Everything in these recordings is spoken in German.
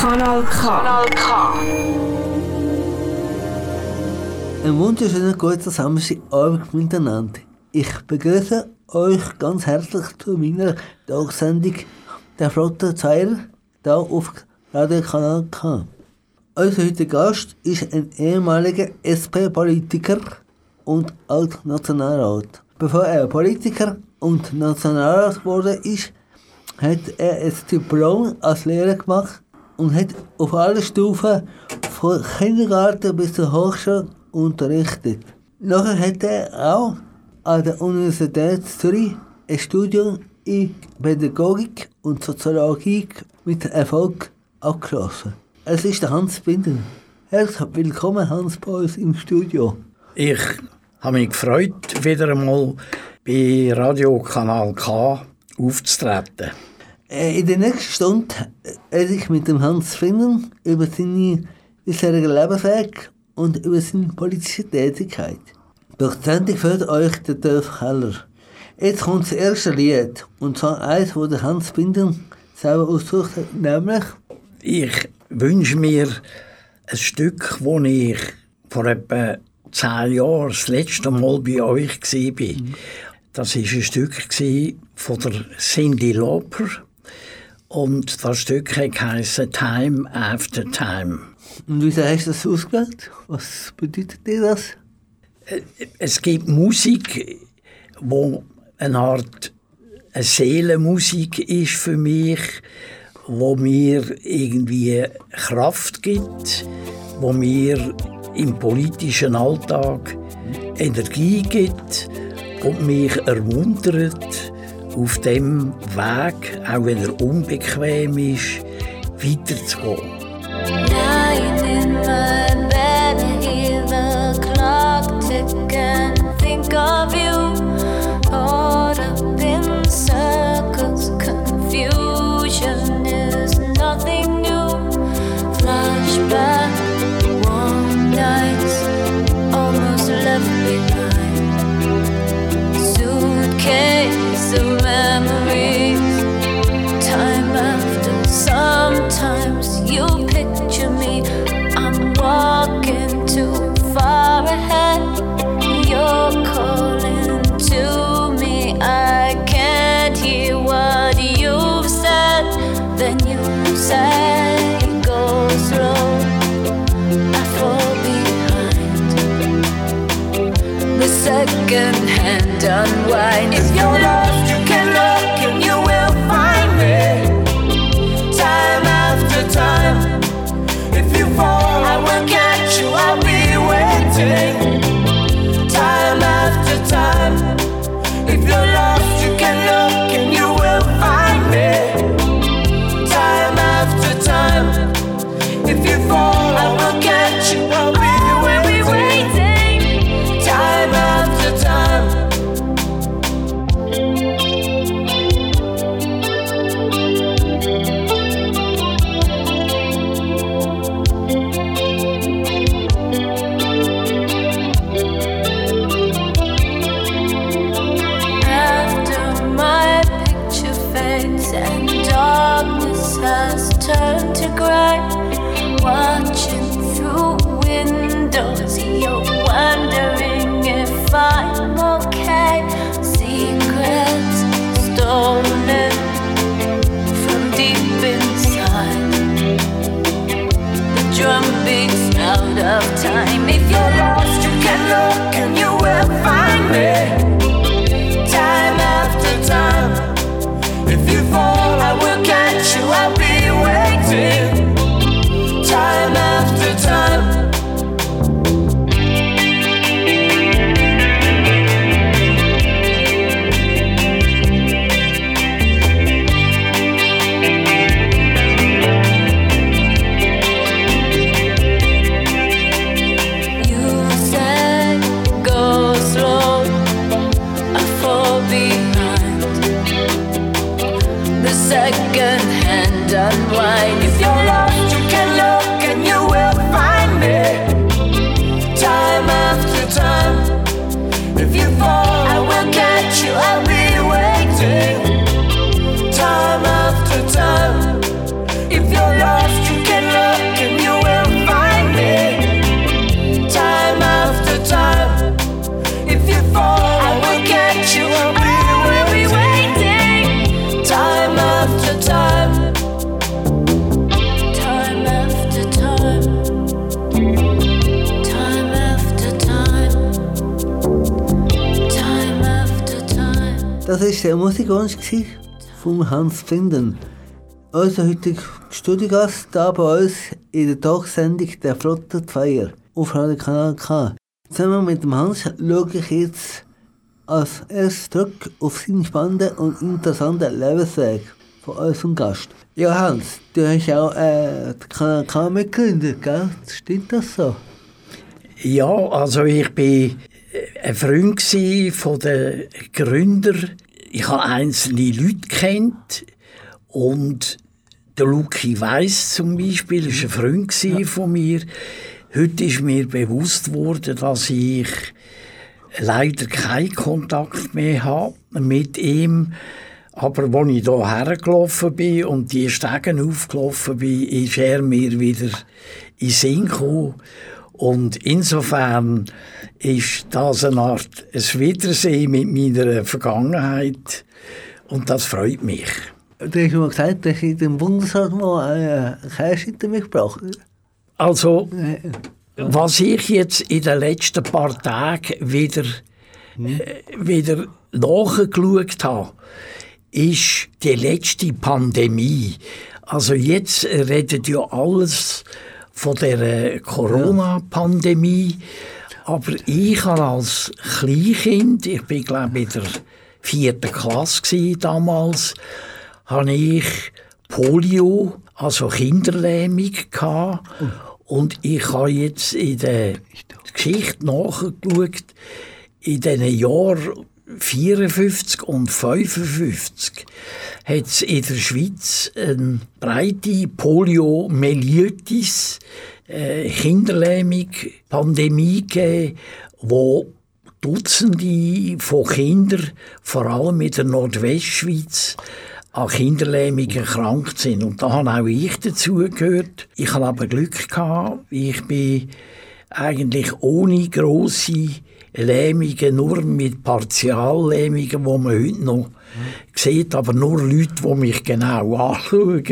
Kanal K. Kanal K. Ein wunderschönen guten Samstagabend miteinander. Ich begrüße euch ganz herzlich zu meiner Tagsendung der Flotte Zeiler hier auf Radio Kanal K. Unser heutiger Gast ist ein ehemaliger SP-Politiker und Alt-Nationalrat. Bevor er Politiker und Nationalrat geworden ist, hat er ein Diplom als Lehrer gemacht und hat auf allen Stufen von Kindergarten bis zur Hochschule unterrichtet. Nachher hat er auch an der Universität Zürich ein Studium in Pädagogik und Soziologie mit Erfolg abgeschlossen. Es ist der Hans Binder. Herzlich willkommen, Hans, bei uns im Studio. Ich habe mich gefreut, wieder einmal bei Radio Kanal K aufzutreten. Äh, in der nächsten Stunde rede ich mit dem Hans Finnen über seine bisherige Lebensweg und über seine politische Tätigkeit. Durch die Sendung führt euch der Dolf Keller. Jetzt kommt das erste Lied, und zwar eins, wo der Hans Binder selber aussucht hat, nämlich Ich wünsche mir ein Stück, wo ich vor etwa zehn Jahren das letzte Mal bei euch war. Das war ein Stück von der Cindy Lauper. Und das Stück heisst Time After Time. Und wieso hast du das ausgewählt? Was bedeutet dir das? Es gibt Musik, wo eine Art eine Seelenmusik ist für mich, wo mir irgendwie Kraft gibt, wo mir im politischen Alltag Energie gibt und mich ermuntert, auf dem Weg, auch wenn er unbequem ist, weiterzugehen. Unwind. If you're turned to gray, watching through windows, you're wondering if I'm okay. Secrets stolen from deep inside. The drum beats out of time. If you're lost, you can look and you will find me War der Musikwunsch von Hans Finden. Unser heutiger Studiogast hier bei uns in der Talksendung der Flotte Feier auf Radio Kanal K. Zusammen mit dem Hans schaue ich jetzt als erstes zurück auf seinen spannenden und interessanten Lebensweg von unserem Gast. Ja, Hans, du hast auch äh, den Kanal K mitgegründet, gell? Stimmt das so? Ja, also ich bin ein Freund von den Gründern. Ich habe einzelne Leute kennt und der Luki Weiss zum Beispiel war ein Freund von mir. Heute ist mir bewusst worden, dass ich leider keinen Kontakt mehr habe mit ihm. Aber als ich hier hergelaufen bin und die Stegen aufgelaufen bin, ist er mir wieder in den Sinn gekommen. Und insofern ist das eine Art ein Wiedersehen mit meiner Vergangenheit. Und das freut mich. Du hast mal gesagt, dass ich dem Bundesrat mal eine Käseschnitte mitgebracht Also, was ich jetzt in den letzten paar Tagen wieder, äh, wieder nachgeschaut habe, ist die letzte Pandemie. Also jetzt redet ja alles von der Corona-Pandemie. Aber ich habe als Kleinkind, ich bin glaube in der vierten Klasse damals, habe ich Polio, also Kinderlähmung gehabt. Und ich habe jetzt in der Geschichte nachgeschaut, in den Jahren 54 und 55 hat es in der Schweiz eine breite Poliomyelitis, äh, Kinderlähmung, Pandemie gegeben, wo Dutzende von Kindern, vor allem in der Nordwestschweiz, an Kinderlähmung erkrankt sind. Und da habe auch ich dazugehört. Ich habe aber Glück gehabt. Ich bin eigentlich ohne grosse Lähmungen, nur mit Partiallähmungen, die man heute noch mhm. sieht, aber nur Leute, die mich genau anschauen.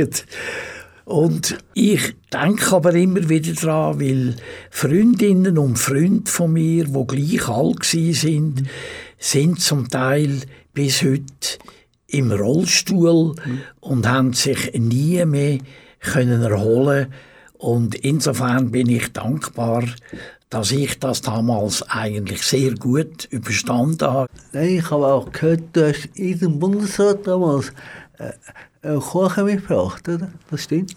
Und ich denke aber immer wieder daran, weil Freundinnen und Freunde von mir, die gleich alt sind, sind zum Teil bis heute im Rollstuhl mhm. und haben sich nie mehr können erholen und insofern bin ich dankbar, dass ich das damals eigentlich sehr gut überstanden habe. Ich habe auch gehört, du hast in dem Bundesrat damals äh, Kuchen mitgebracht, oder? Das stimmt?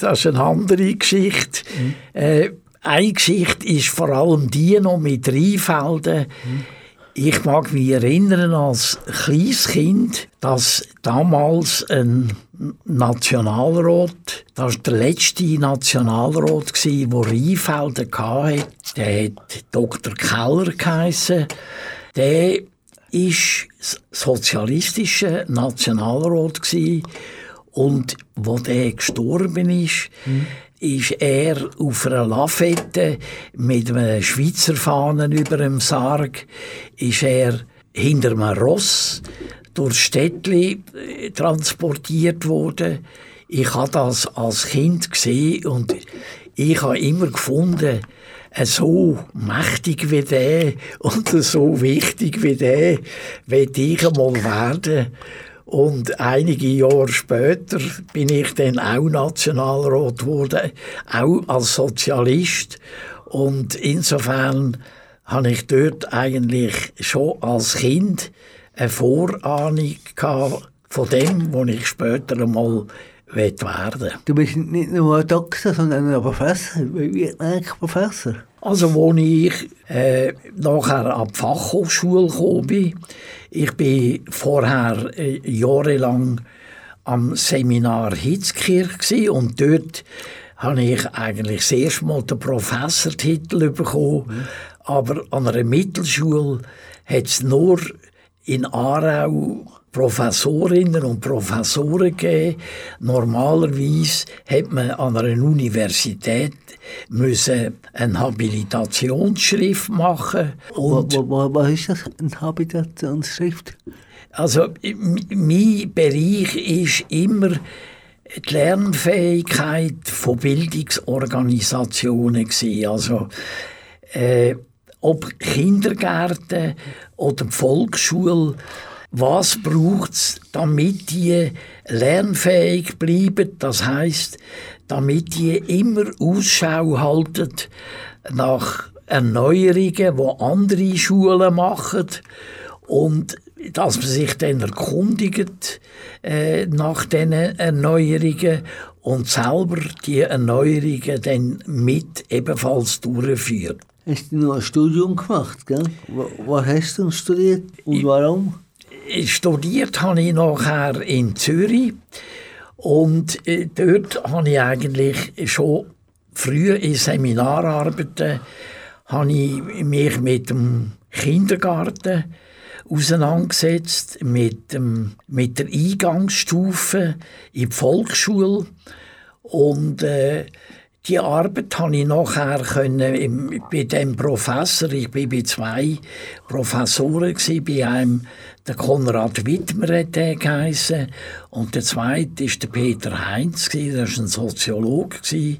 Das ist eine andere Geschichte. Mhm. Äh, eine Geschichte ist vor allem die noch mit Rheinfelden. Mhm ich mag mich erinnern als kleines Kind, dass damals ein Nationalrat, das war der letzte Nationalrat, der Rheinfelder hatte, der hat Dr. Keller geheissen. Der war sozialistischer Nationalrat und wo der gestorben ist, mhm ist er auf einer Lafette mit einem Schweizer Fahnen über dem Sarg, ist er hinter einem Ross durch Städtli äh, transportiert worden. Ich habe das als Kind gesehen und ich habe immer gefunden, äh, so mächtig wie der und so wichtig wie der will ich einmal werden. Und einige Jahre später bin ich dann auch Nationalrat geworden, auch als Sozialist. Und insofern habe ich dort eigentlich schon als Kind eine Vorahnung von dem, was ich später einmal werden Du bist nicht nur ein Doktor, sondern ein Professor. Wie eigentlich Professor? Also, als ich äh, nachher an die Fachhochschule gekommen bin, ich bin vorher äh, jahrelang am Seminar Hitzkirch und dort habe ich eigentlich das erste Mal den Professortitel bekommen. Mhm. Aber an einer Mittelschule hat es nur in Aarau Professorinnen und Professoren gegeben. Normalerweise hat man an einer Universität müssen eine Habilitationsschrift machen. Und was ist das, eine Habilitationsschrift? Also, mein Bereich ist immer die Lernfähigkeit von Bildungsorganisationen gewesen. Also, äh, ob Kindergärten oder Volksschule, was braucht es, damit die lernfähig bleiben? Das heißt, damit die immer Ausschau halten nach Erneuerungen, die andere Schulen machen und dass man sich dann erkundigt äh, nach diesen Erneuerungen und selber die Erneuerungen dann mit ebenfalls durchführt. Hast du noch ein Studium gemacht, gell? Was hast du studiert und warum? Studiert habe ich nachher in Zürich und äh, dort habe ich eigentlich schon früh in Seminararbeiten habe ich mich mit dem Kindergarten auseinandergesetzt, mit, dem, mit der Eingangsstufe in die Volksschule. Und äh, die Arbeit habe ich nachher können im, bei dem Professor, ich war bei zwei Professoren, gewesen, bei einem, der Konrad Wittmer hat und der zweite ist der Peter Heinz, gewesen, der war ein Soziologe, gewesen.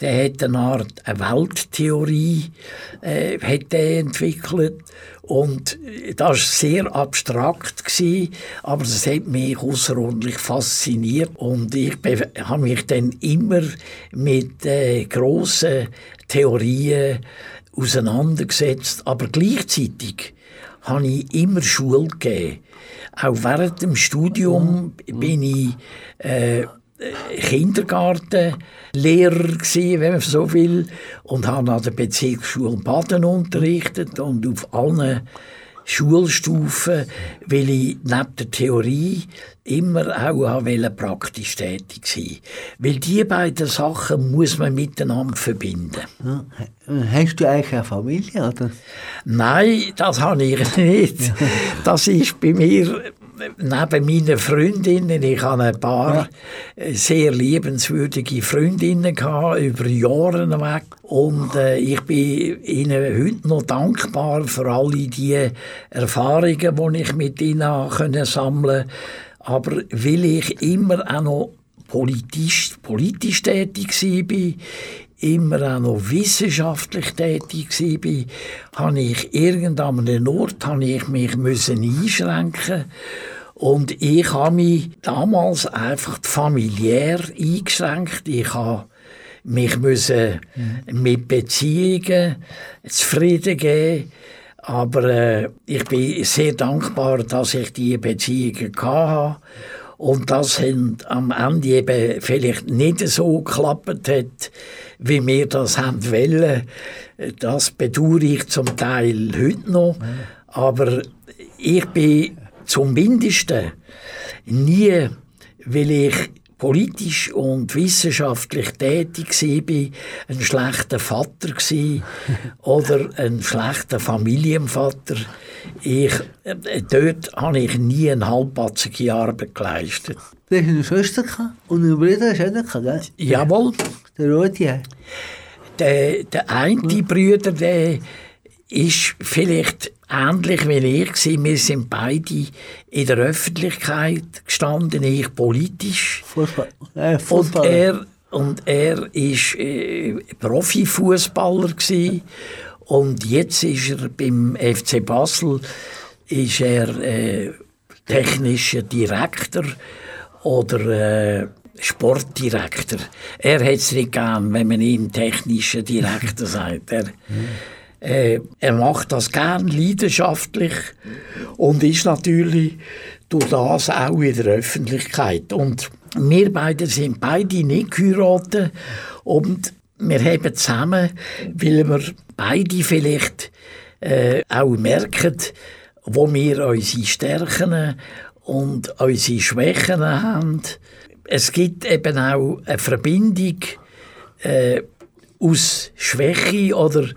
der hat eine Art eine Welttheorie äh, hat entwickelt und das war sehr abstrakt, gewesen, aber es hat mich außerordentlich fasziniert. Und ich habe mich dann immer mit äh, grossen Theorien auseinandergesetzt. Aber gleichzeitig habe ich immer Schule gegeben. Auch während dem Studium bin ich äh, Kindergartenlehrer gewesen, wenn man so will, und habe an der Bezirksschule Baden unterrichtet und auf allen Schulstufen, weil ich neben der Theorie immer auch praktisch tätig sein Weil die beiden Sachen muss man miteinander verbinden. Hast du eigentlich eine Familie? Oder? Nein, das habe ich nicht. Das ist bei mir neben meinen Freundinnen, ich hatte ein paar sehr liebenswürdige Freundinnen gehabt, über Jahre weg. Und äh, ich bin ihnen heute noch dankbar für alle die Erfahrungen, die ich mit ihnen können sammeln konnte. Aber weil ich immer auch noch politisch, politisch tätig war, immer auch noch wissenschaftlich tätig war, habe ich irgendwann an einem Ort habe ich mich müssen einschränken und ich habe mich damals einfach familiär eingeschränkt. Ich habe mich müssen mit Beziehungen zufrieden geben. Aber äh, ich bin sehr dankbar, dass ich diese Beziehungen hatte und das am Ende eben vielleicht nicht so geklappt hat, wie wir das haben wollen. Das bedauere ich zum Teil heute noch. Aber ich bin zumindest nie, weil ich politisch und wissenschaftlich tätig war, ein schlechter Vater war oder ein schlechter Familienvater. Ich, äh, dort habe ich nie eine halbpatzige Arbeit geleistet. Du hast eine Schwester und einen Bruder hast du auch gell? Jawohl. Der Rote. Der, der eine Bruder, der ist vielleicht ähnlich wie ich. Wir sind beide in der Öffentlichkeit gestanden, ich politisch. Fußball. Äh, und er und er ist äh, Profifußballer und jetzt ist er beim FC Basel ist er äh, technischer Direktor oder äh, Sportdirektor. Er hat es nicht gern, wenn man ihm technischer Direktor sagt. Er, äh, er macht das gern leidenschaftlich und ist natürlich durch das auch in der Öffentlichkeit. Und wir beide sind beide nicht geheiratet und wir haben zusammen, weil wir beide vielleicht äh, auch merken, wo wir unsere Stärken und unsere Schwächen haben. Es gibt eben auch eine Verbindung äh, aus Schwäche oder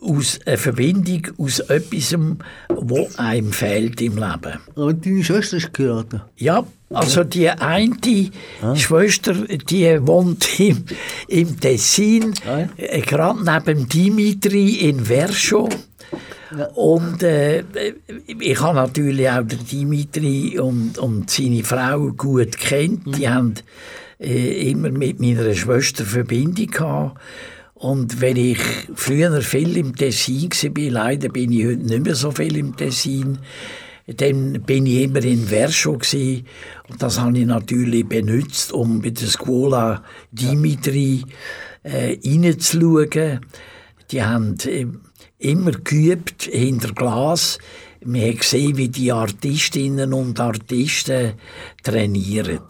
aus einer Verbindung aus etwas, was einem fehlt im Leben. Aber deine Schwester ist geraten? Ja, also die eine ah. Schwester, die wohnt im, im Tessin, ah. äh, gerade neben Dimitri in Verscho. Ja. Und äh, ich habe natürlich auch den Dimitri und, und seine Frau gut kennt. Mhm. Die haben äh, immer mit meiner Schwester Verbindung gehabt. Und wenn ich früher viel im Tessin war, leider bin ich heute nicht mehr so viel im Tessin, dann bin ich immer in Verso und das habe ich natürlich benutzt, um bei der Scuola Dimitri äh, reinzuschauen. Die haben äh, immer geübt hinter Glas. Wir haben gesehen, wie die Artistinnen und Artisten trainieren.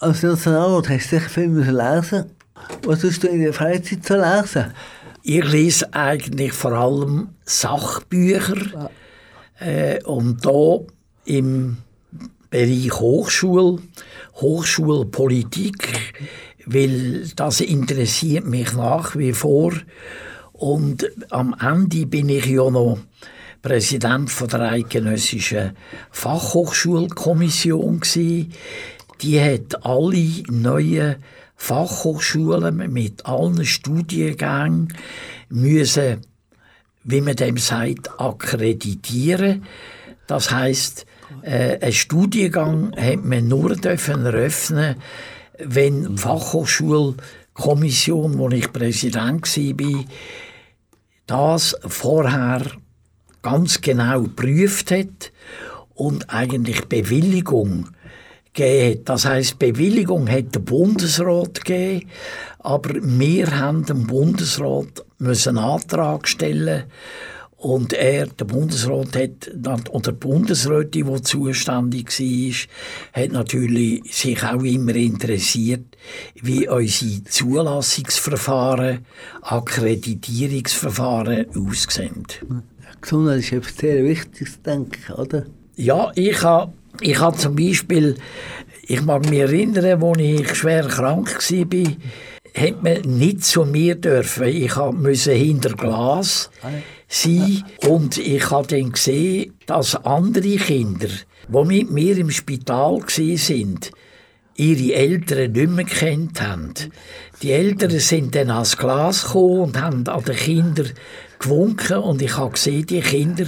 Als Nationalrat hast du sicher viel lesen Was tust du in der Freizeit zu lesen? Ich lese eigentlich vor allem Sachbücher. Äh, und da im Bereich Hochschule, Hochschulpolitik, weil das interessiert mich nach wie vor. Und am Ende bin ich ja noch Präsident von der Eidgenössischen Fachhochschulkommission gewesen. Die hat alle neuen Fachhochschulen mit allen Studiengängen müssen, wie man dem sagt, akkreditieren. Das heißt, äh, ein Studiengang hat man nur dürfen eröffnen, wenn die Fachhochschulkommission, wo ich Präsident war, das vorher ganz genau geprüft hat und eigentlich Bewilligung gegeben Das heißt, Bewilligung hat der Bundesrat gegeben, aber wir haben dem Bundesrat müssen einen Antrag stellen und er, der Bundesrat hat, oder die Bundesrätin, die zuständig war, hat natürlich sich auch immer interessiert, wie unsere Zulassungsverfahren, Akkreditierungsverfahren aussehen. Gesundheit ist etwas sehr Wichtiges, denke ich, oder? Ja, ich habe ich hab zum Beispiel, ich mag mich erinnern, als ich schwer krank war, hätte man nicht zu mir dürfen. Ich musste hinter Glas sein und ich habe dann gesehen, dass andere Kinder, die mit mir im Spital waren, ihre Eltern nicht mehr kennt haben. Die Eltern sind dann ans Glas gekommen und haben an den Kindern gewunken und ich habe gesehen, die Kinder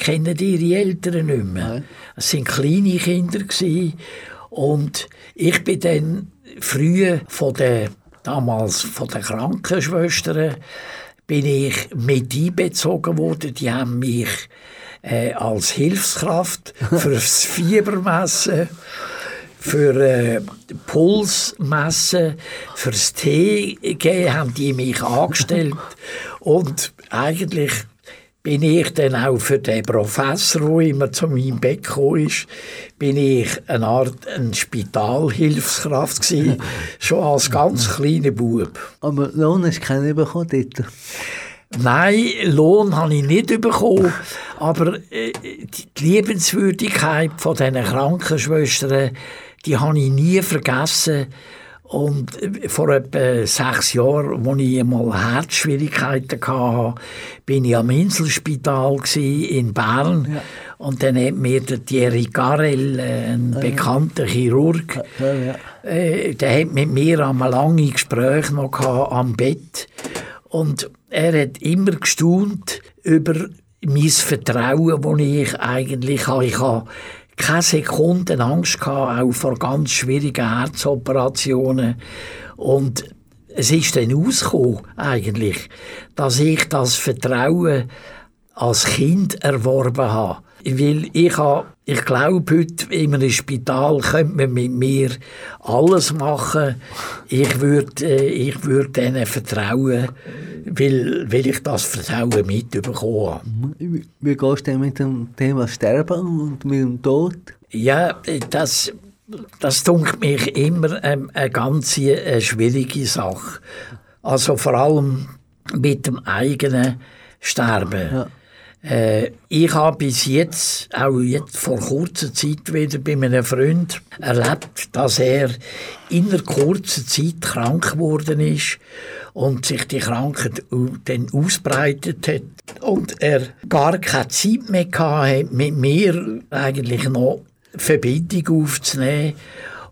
kennen ihre Eltern nicht mehr. Es waren kleine Kinder und ich bin dann früh von der damals von den Krankenschwestern bin ich mit einbezogen worden. Die haben mich äh, als Hilfskraft fürs Fiebermessen, für äh, Pulsmessen, fürs Tee geben, haben die mich angestellt. Und eigentlich bin ich dann auch für den Professor, der immer zu meinem Bett gekommen ist, bin ich eine Art ein Spitalhilfskraft gewesen, schon als ganz kleiner Bub. Aber Lohn hast du keinen bekommen dort? Nein, Lohn habe ich nicht bekommen, aber äh, die Liebenswürdigkeit von diesen Krankenschwestern, die habe ich nie vergessen. Und äh, vor etwa sechs Jahren, als ich einmal Herzschwierigkeiten hatte, bin ich am Inselspital in Bern. Ja. Und dann hat mir der Thierry Garel, äh, ein ja, bekannter Chirurg, ja, äh, der hat mit mir einmal lange Gespräche noch am Bett. Und er hat immer gestaunt über mein Vertrauen, das ich eigentlich habe. Ich habe keine Sekunde Angst gehabt, auch vor ganz schwierigen Herzoperationen. Und es ist dann ausgekommen, eigentlich, dass ich das Vertrauen als Kind erworben habe. Weil ich, habe, ich glaube, heute in einem Spital könnte man mit mir alles machen. Ich würde, äh, ich würde ihnen vertrauen, weil, weil ich das Vertrauen mitbekommen habe. Wie gehst du denn mit dem Thema Sterben und mit dem Tod? Ja, das, das dunkelt mich immer ähm, eine ganz äh, schwierige Sache. Also vor allem mit dem eigenen Sterben. Ja. Äh, ich habe bis jetzt, auch jetzt vor kurzer Zeit wieder bei einem Freund erlebt, dass er in einer kurzen Zeit krank geworden ist und sich die Krankheit dann ausbreitet hat. Und er gar keine Zeit mehr hatte, mit mir eigentlich noch Verbindung aufzunehmen.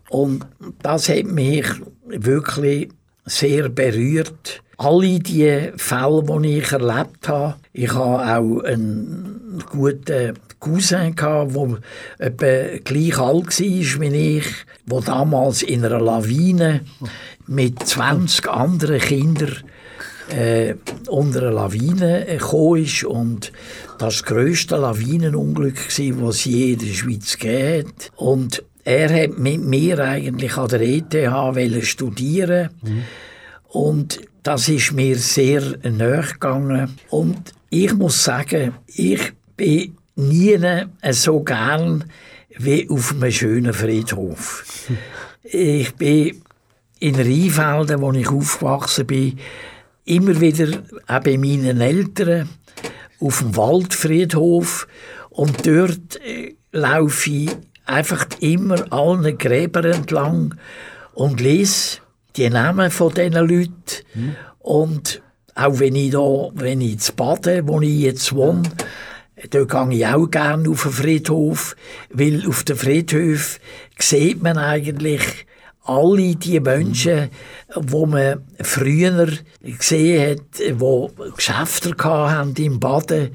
Und das hat mich wirklich sehr berührt alle die Fälle, die ich erlebt habe, ich habe auch einen guten Cousin gehabt, der etwa gleich alt war wie ich, der damals in einer Lawine mit 20 anderen Kindern äh, unter eine Lawine äh, gekommen ist und das grösste Lawinenunglück war, das es je in der Schweiz hat. Und er hat mit mir eigentlich an der ETH studieren mhm. und das ist mir sehr nahe gegangen. Und ich muss sagen, ich bin nie so gern wie auf einem schönen Friedhof. Ich bin in Rheinfelden, wo ich aufgewachsen bin, immer wieder auch bei meinen Eltern auf dem Waldfriedhof und dort äh, laufe ich einfach immer allen Gräbern entlang und lese die Namen von diesen Leuten mhm. und auch wenn ich da, wenn ich zu Baden, wo ich jetzt wohne, da gehe ich auch gerne auf den Friedhof, weil auf den Friedhof sieht man eigentlich alle die Menschen, die man früher gesehen hat, die Geschäfte hatten im Baden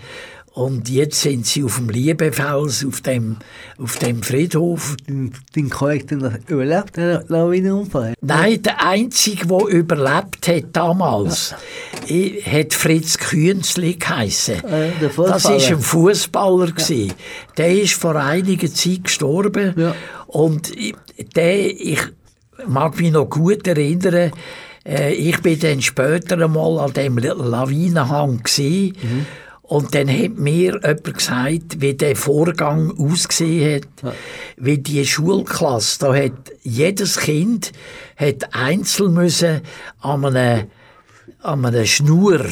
und jetzt sind sie auf dem Liebefels, auf dem, auf dem Friedhof. Den Korrektor noch überlebt, den Lawinenunfall? Nein, der Einzige, der überlebt hat damals, ja. hat Fritz Künzli geheissen. Äh, das war ein Fußballer. Ja. Der ist vor einiger Zeit gestorben. Ja. Und der, ich mag mich noch gut erinnern, äh, ich bin dann später einmal an dem Lawinenhang gewesen, mhm. Und dann hat mir jemand gesagt, wie der Vorgang ausgesehen hat, ja. wie die Schulklasse, da hat jedes Kind hat einzeln müssen an einer, an einer Schnur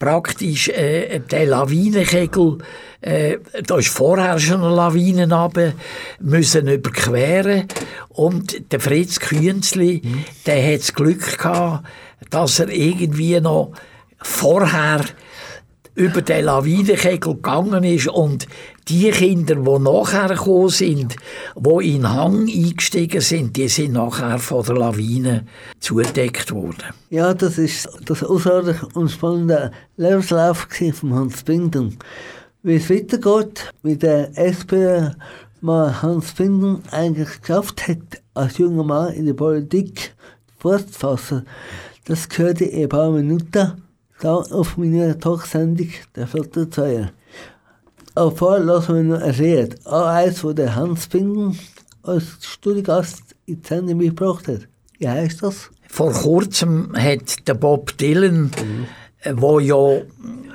praktisch äh, der Lawinenkegel, äh, da ist vorher schon eine Lawine runter, müssen überqueren und der Fritz Künzli, mhm. der hat das Glück gehabt, dass er irgendwie noch vorher über den Lawinenkegel gegangen ist und die Kinder, die nachher gekommen sind, die in den Hang eingestiegen sind, die sind nachher von der Lawine zugedeckt worden. Ja, das ist das außerordentlich und spannende Lebenslauf von Hans Binden. Wie es weitergeht, wie der SP mal Hans Binden eigentlich geschafft hat, als junger Mann in der Politik fortzufassen, das gehörte in ein paar Minuten da auf meiner Talksendung der Filterzeuger. Aber vorher lassen wir noch auch eins, wo der Hans Bingen als Studiogast in die Sendung mitgebracht hat. Wie heißt das? Vor kurzem hat der Bob Dylan, mhm. der ja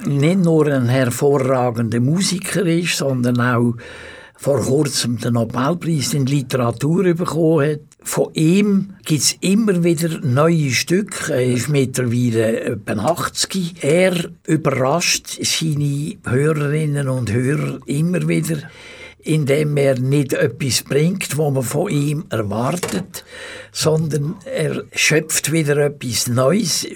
nicht nur ein hervorragender Musiker ist, sondern auch vor kurzem den Nobelpreis in Literatur bekommen hat. Von ihm gibt es immer wieder neue Stücke. Er ist mittlerweile etwa 80. Er überrascht seine Hörerinnen und Hörer immer wieder, indem er nicht etwas bringt, was man von ihm erwartet, sondern er schöpft wieder etwas Neues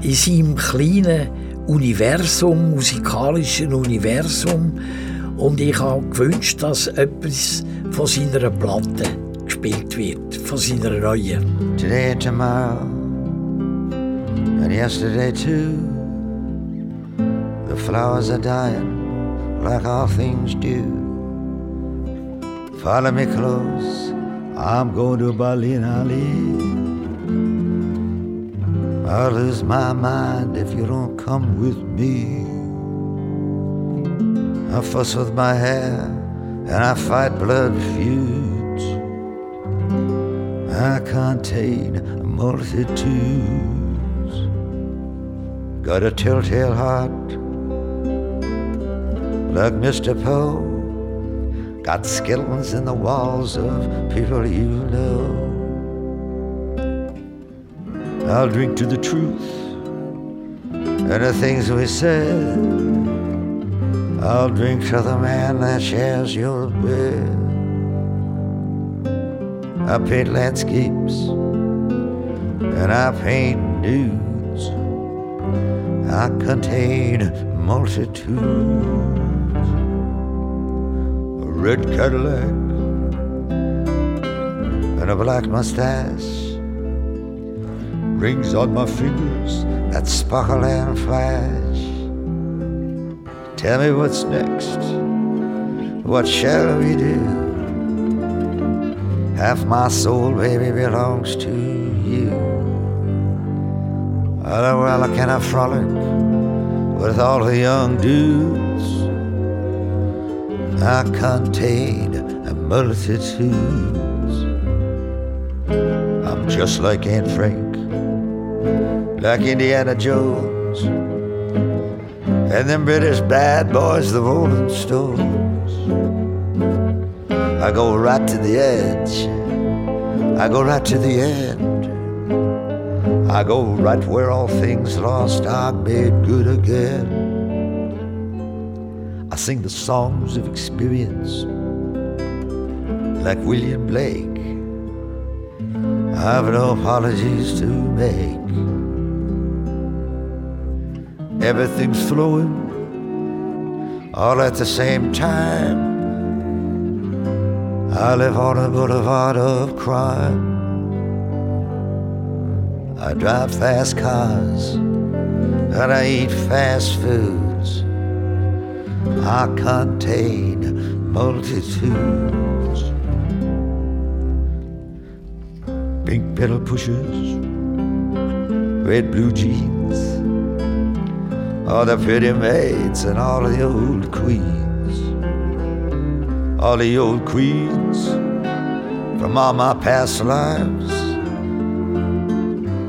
in seinem kleinen Universum, musikalischen Universum, und ich habe gewünscht, dass etwas von seiner Platte gespielt wird, von seiner neuen. Today and tomorrow, and yesterday too, the flowers are dying like all things do. Follow me close, I'm going to Berlin, Ali. I'll lose my mind if you don't come with me. I fuss with my hair and I fight blood feuds. I contain multitudes. Got a telltale heart like Mr. Poe. Got skeletons in the walls of people you know. I'll drink to the truth and the things we said. I'll drink to the man that shares your bed. I paint landscapes and I paint nudes. I contain multitudes. A red Cadillac and a black mustache. Rings on my fingers that sparkle and flash. Tell me what's next. What shall we do? Half my soul, baby, belongs to you. Oh, well, can I frolic with all the young dudes? I contain a multitudes. I'm just like Aunt Frank, like Indiana Jones, and them British bad boys, the Rolling Stones. I go right to the edge. I go right to the end. I go right where all things lost are made good again. I sing the songs of experience like William Blake. I've no apologies to make. Everything's flowing all at the same time. I live on a boulevard of crime. I drive fast cars and I eat fast foods. I contain multitudes. Pink pedal pushers, red blue jeans, all the pretty maids and all the old queens. All the old queens from all my past lives.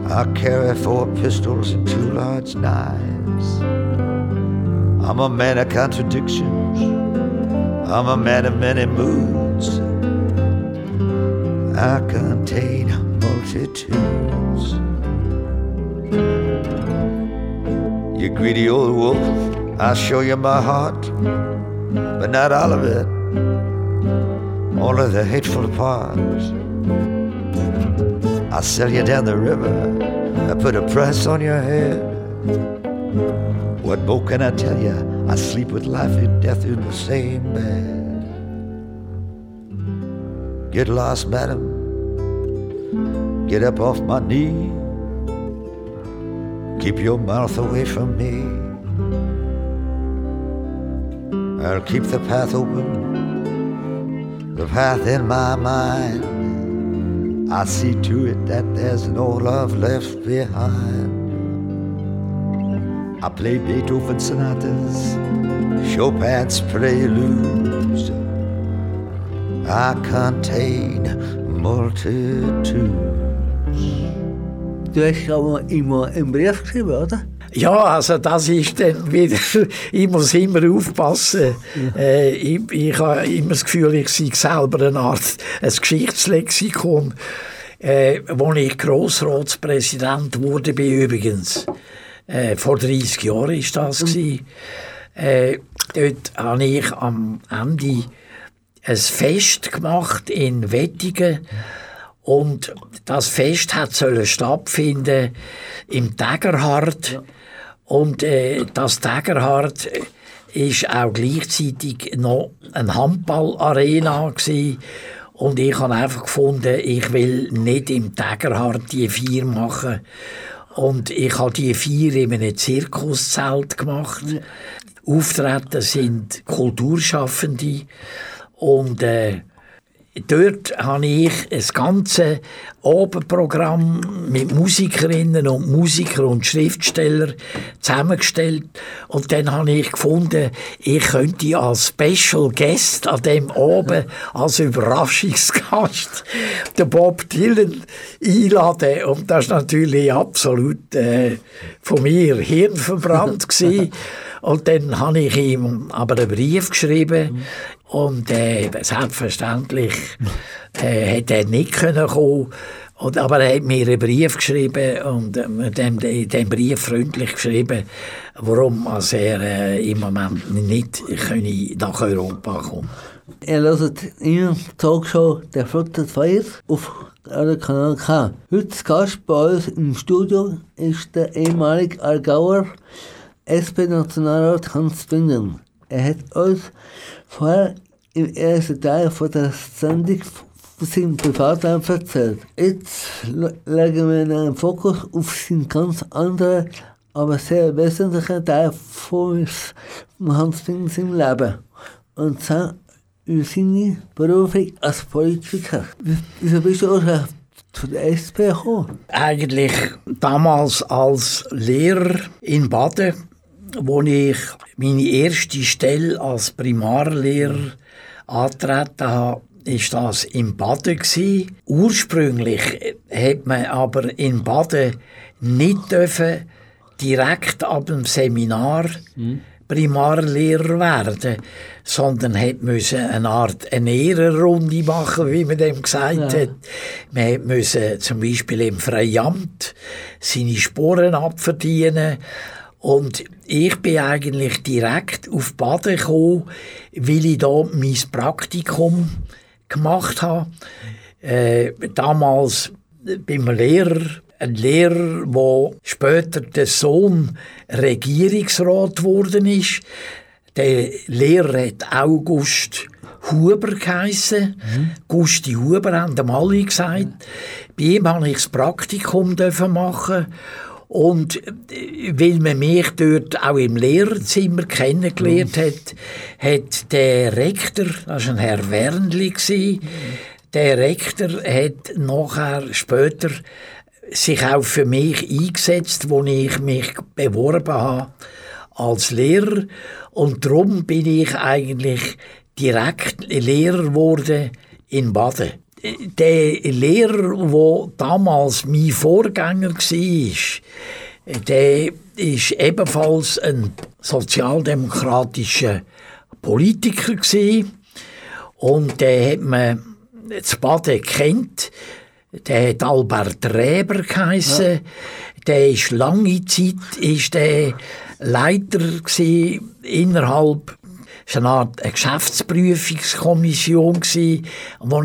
I carry four pistols and two large knives. I'm a man of contradictions. I'm a man of many moods. I contain multitudes. You greedy old wolf, I'll show you my heart, but not all of it, all of the hateful parts. I'll sell you down the river, I put a price on your head. What more can I tell you? I sleep with life and death in the same bed. Get lost, madam. Get up off my knee. Keep your mouth away from me. I'll keep the path open, path in my mind. I see to it that there's no love left behind. I play Beethoven sonatas, Chopin's preludes. I contain multitudes. Du hast aber immer einen Brief geschrieben? Ja, also das ist dann wieder, ich muss immer aufpassen. Äh, ich, ich habe immer das Gefühl, ich sei selber eine Art ein Geschichtslexikon. Äh, als ich Grossratspräsident wurde, bin übrigens, äh, vor 30 Jahren war das. Gewesen. Äh, dort habe ich am Ende ein Fest gemacht in Wettigen. Und das Fest hat sollen stattfinden im Tägerhard. Und äh, das Tägerhard ist auch gleichzeitig noch eine Handballarena gewesen. Und ich habe einfach gefunden, ich will nicht im Tägerhard die vier machen. Und ich habe die vier in einem Zirkuszelt gemacht. Auftreten sind Kulturschaffende. Und äh, dort habe ich ein ganze Abendprogramm mit Musikerinnen und Musikern und Schriftstellern zusammengestellt. Und dann habe ich gefunden, ich könnte als Special Guest an dem Abend, als Überraschungsgast, den Bob Dylan einladen. Und das war natürlich absolut äh, von mir hirnverbrannt. gewesen. Und dann habe ich ihm aber einen Brief geschrieben und äh, selbstverständlich äh, er nicht können kommen. Und, aber er hat mir einen Brief geschrieben und äh, dem, in dem Brief freundlich geschrieben, warum also er äh, im Moment nicht könne nach Europa kommen Ihr hört die Talkshow «Der Flotte Feier» auf der Kanal K. Heute Gast bei uns im Studio ist der ehemalige Aargauer SP-Nationalrat Hans Bingen. Er hat uns vorher im ersten Teil von der Sendung von seinem Privatleben erzählt. Jetzt legen wir einen Fokus auf seinen ganz anderen, aber sehr wesentlichen Teil von Hans Bingen seinem Leben. Und zwar über seine Berufung als Politiker. Wieso bist du auch zu der SP gekommen? Eigentlich damals als Lehrer in Baden, wo ich meine erste Stelle als Primarlehrer antreten habe, ist das in Baden gewesen. Ursprünglich hat man aber in Baden nicht dürfen direkt ab dem Seminar Primarlehrer werden, sondern hat müssen eine Art eine Ehrenrunde machen, wie man dem gesagt Ja. hat. Man musste zum Beispiel im Freiamt seine Sporen abverdienen. Und ich bin eigentlich direkt auf Baden gekommen, weil ich da mein Praktikum gemacht habe. Äh, damals beim Lehrer, ein Lehrer, der später der Sohn Regierungsrat geworden ist. Der Lehrer hat August Huber geheissen. Gusti Huber haben dem alle gesagt. Bei ihm habe ich das Praktikum machen und äh, weil man mich dort auch im Lehrerzimmer kennengelernt hat, hat der Rektor, das war ein Herr Wernli, der Rektor hat nachher später sich auch für mich eingesetzt, wo ich mich beworben habe als Lehrer und darum bin ich eigentlich direkt Lehrer geworden in Baden. Der Lehrer, der damals mein Vorgänger war, der ist ebenfalls ein sozialdemokratischer Politiker gewesen. und der hat man zu Baden kennt. Der hat Albert Reber geheissen. Der ist lange Zeit ist der Leiter innerhalb es war eine Art eine Geschäftsprüfungskommission, die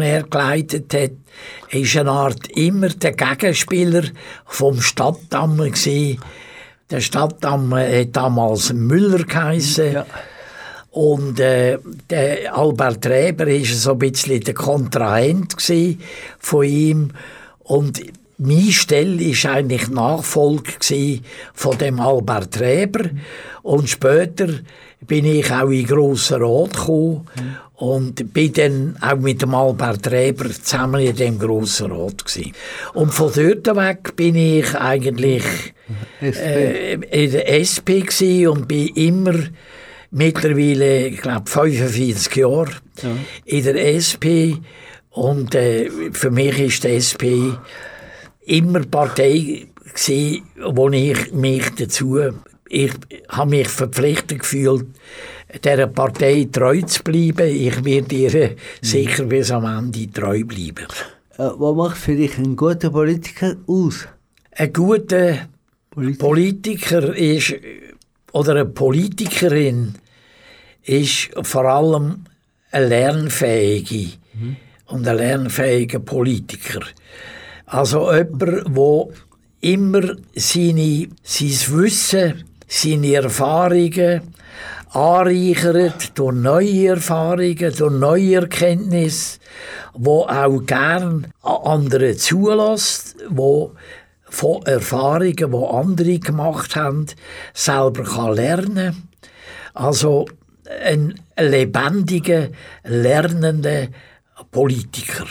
er geleitet hat. Er war eine Art immer der Gegenspieler vom Stadtdammer. gewesen. Der Stadtdammer hat damals Müller geheissen. Ja. Und äh, der Albert Reber war so ein bisschen der Kontrahent von ihm. Und meine Stelle war eigentlich Nachfolge von dem Albert Reber. Und später bin ich auch in Grossen Rat gekommen und bin dann auch mit dem Albert Reber zusammen in dem Grossen Rat gsi. Und von dort weg bin ich eigentlich äh, in der SP und bin immer mittlerweile, ich glaube, 45 Jahre in der SP. Und äh, für mich ist die SP immer Partei gsi, wo ich mich dazu, ich habe mich verpflichtet gefühlt, dieser Partei treu zu bleiben. Ich werde ihr sicher bis am Ende treu bleiben. Äh, was macht für dich einen guten Politiker aus? Ein guter Politiker. Politiker ist, oder eine Politikerin ist vor allem eine lernfähige und ein lernfähiger Politiker. Also jemand, der immer seine, sein Wissen, seine Erfahrungen anreichert durch neue Erfahrungen, durch neue Erkenntnisse, wo auch gern an andere zulässt, wo von Erfahrungen, die andere gemacht haben, selber kann lernen Also ein lebendiger, lernender Politiker.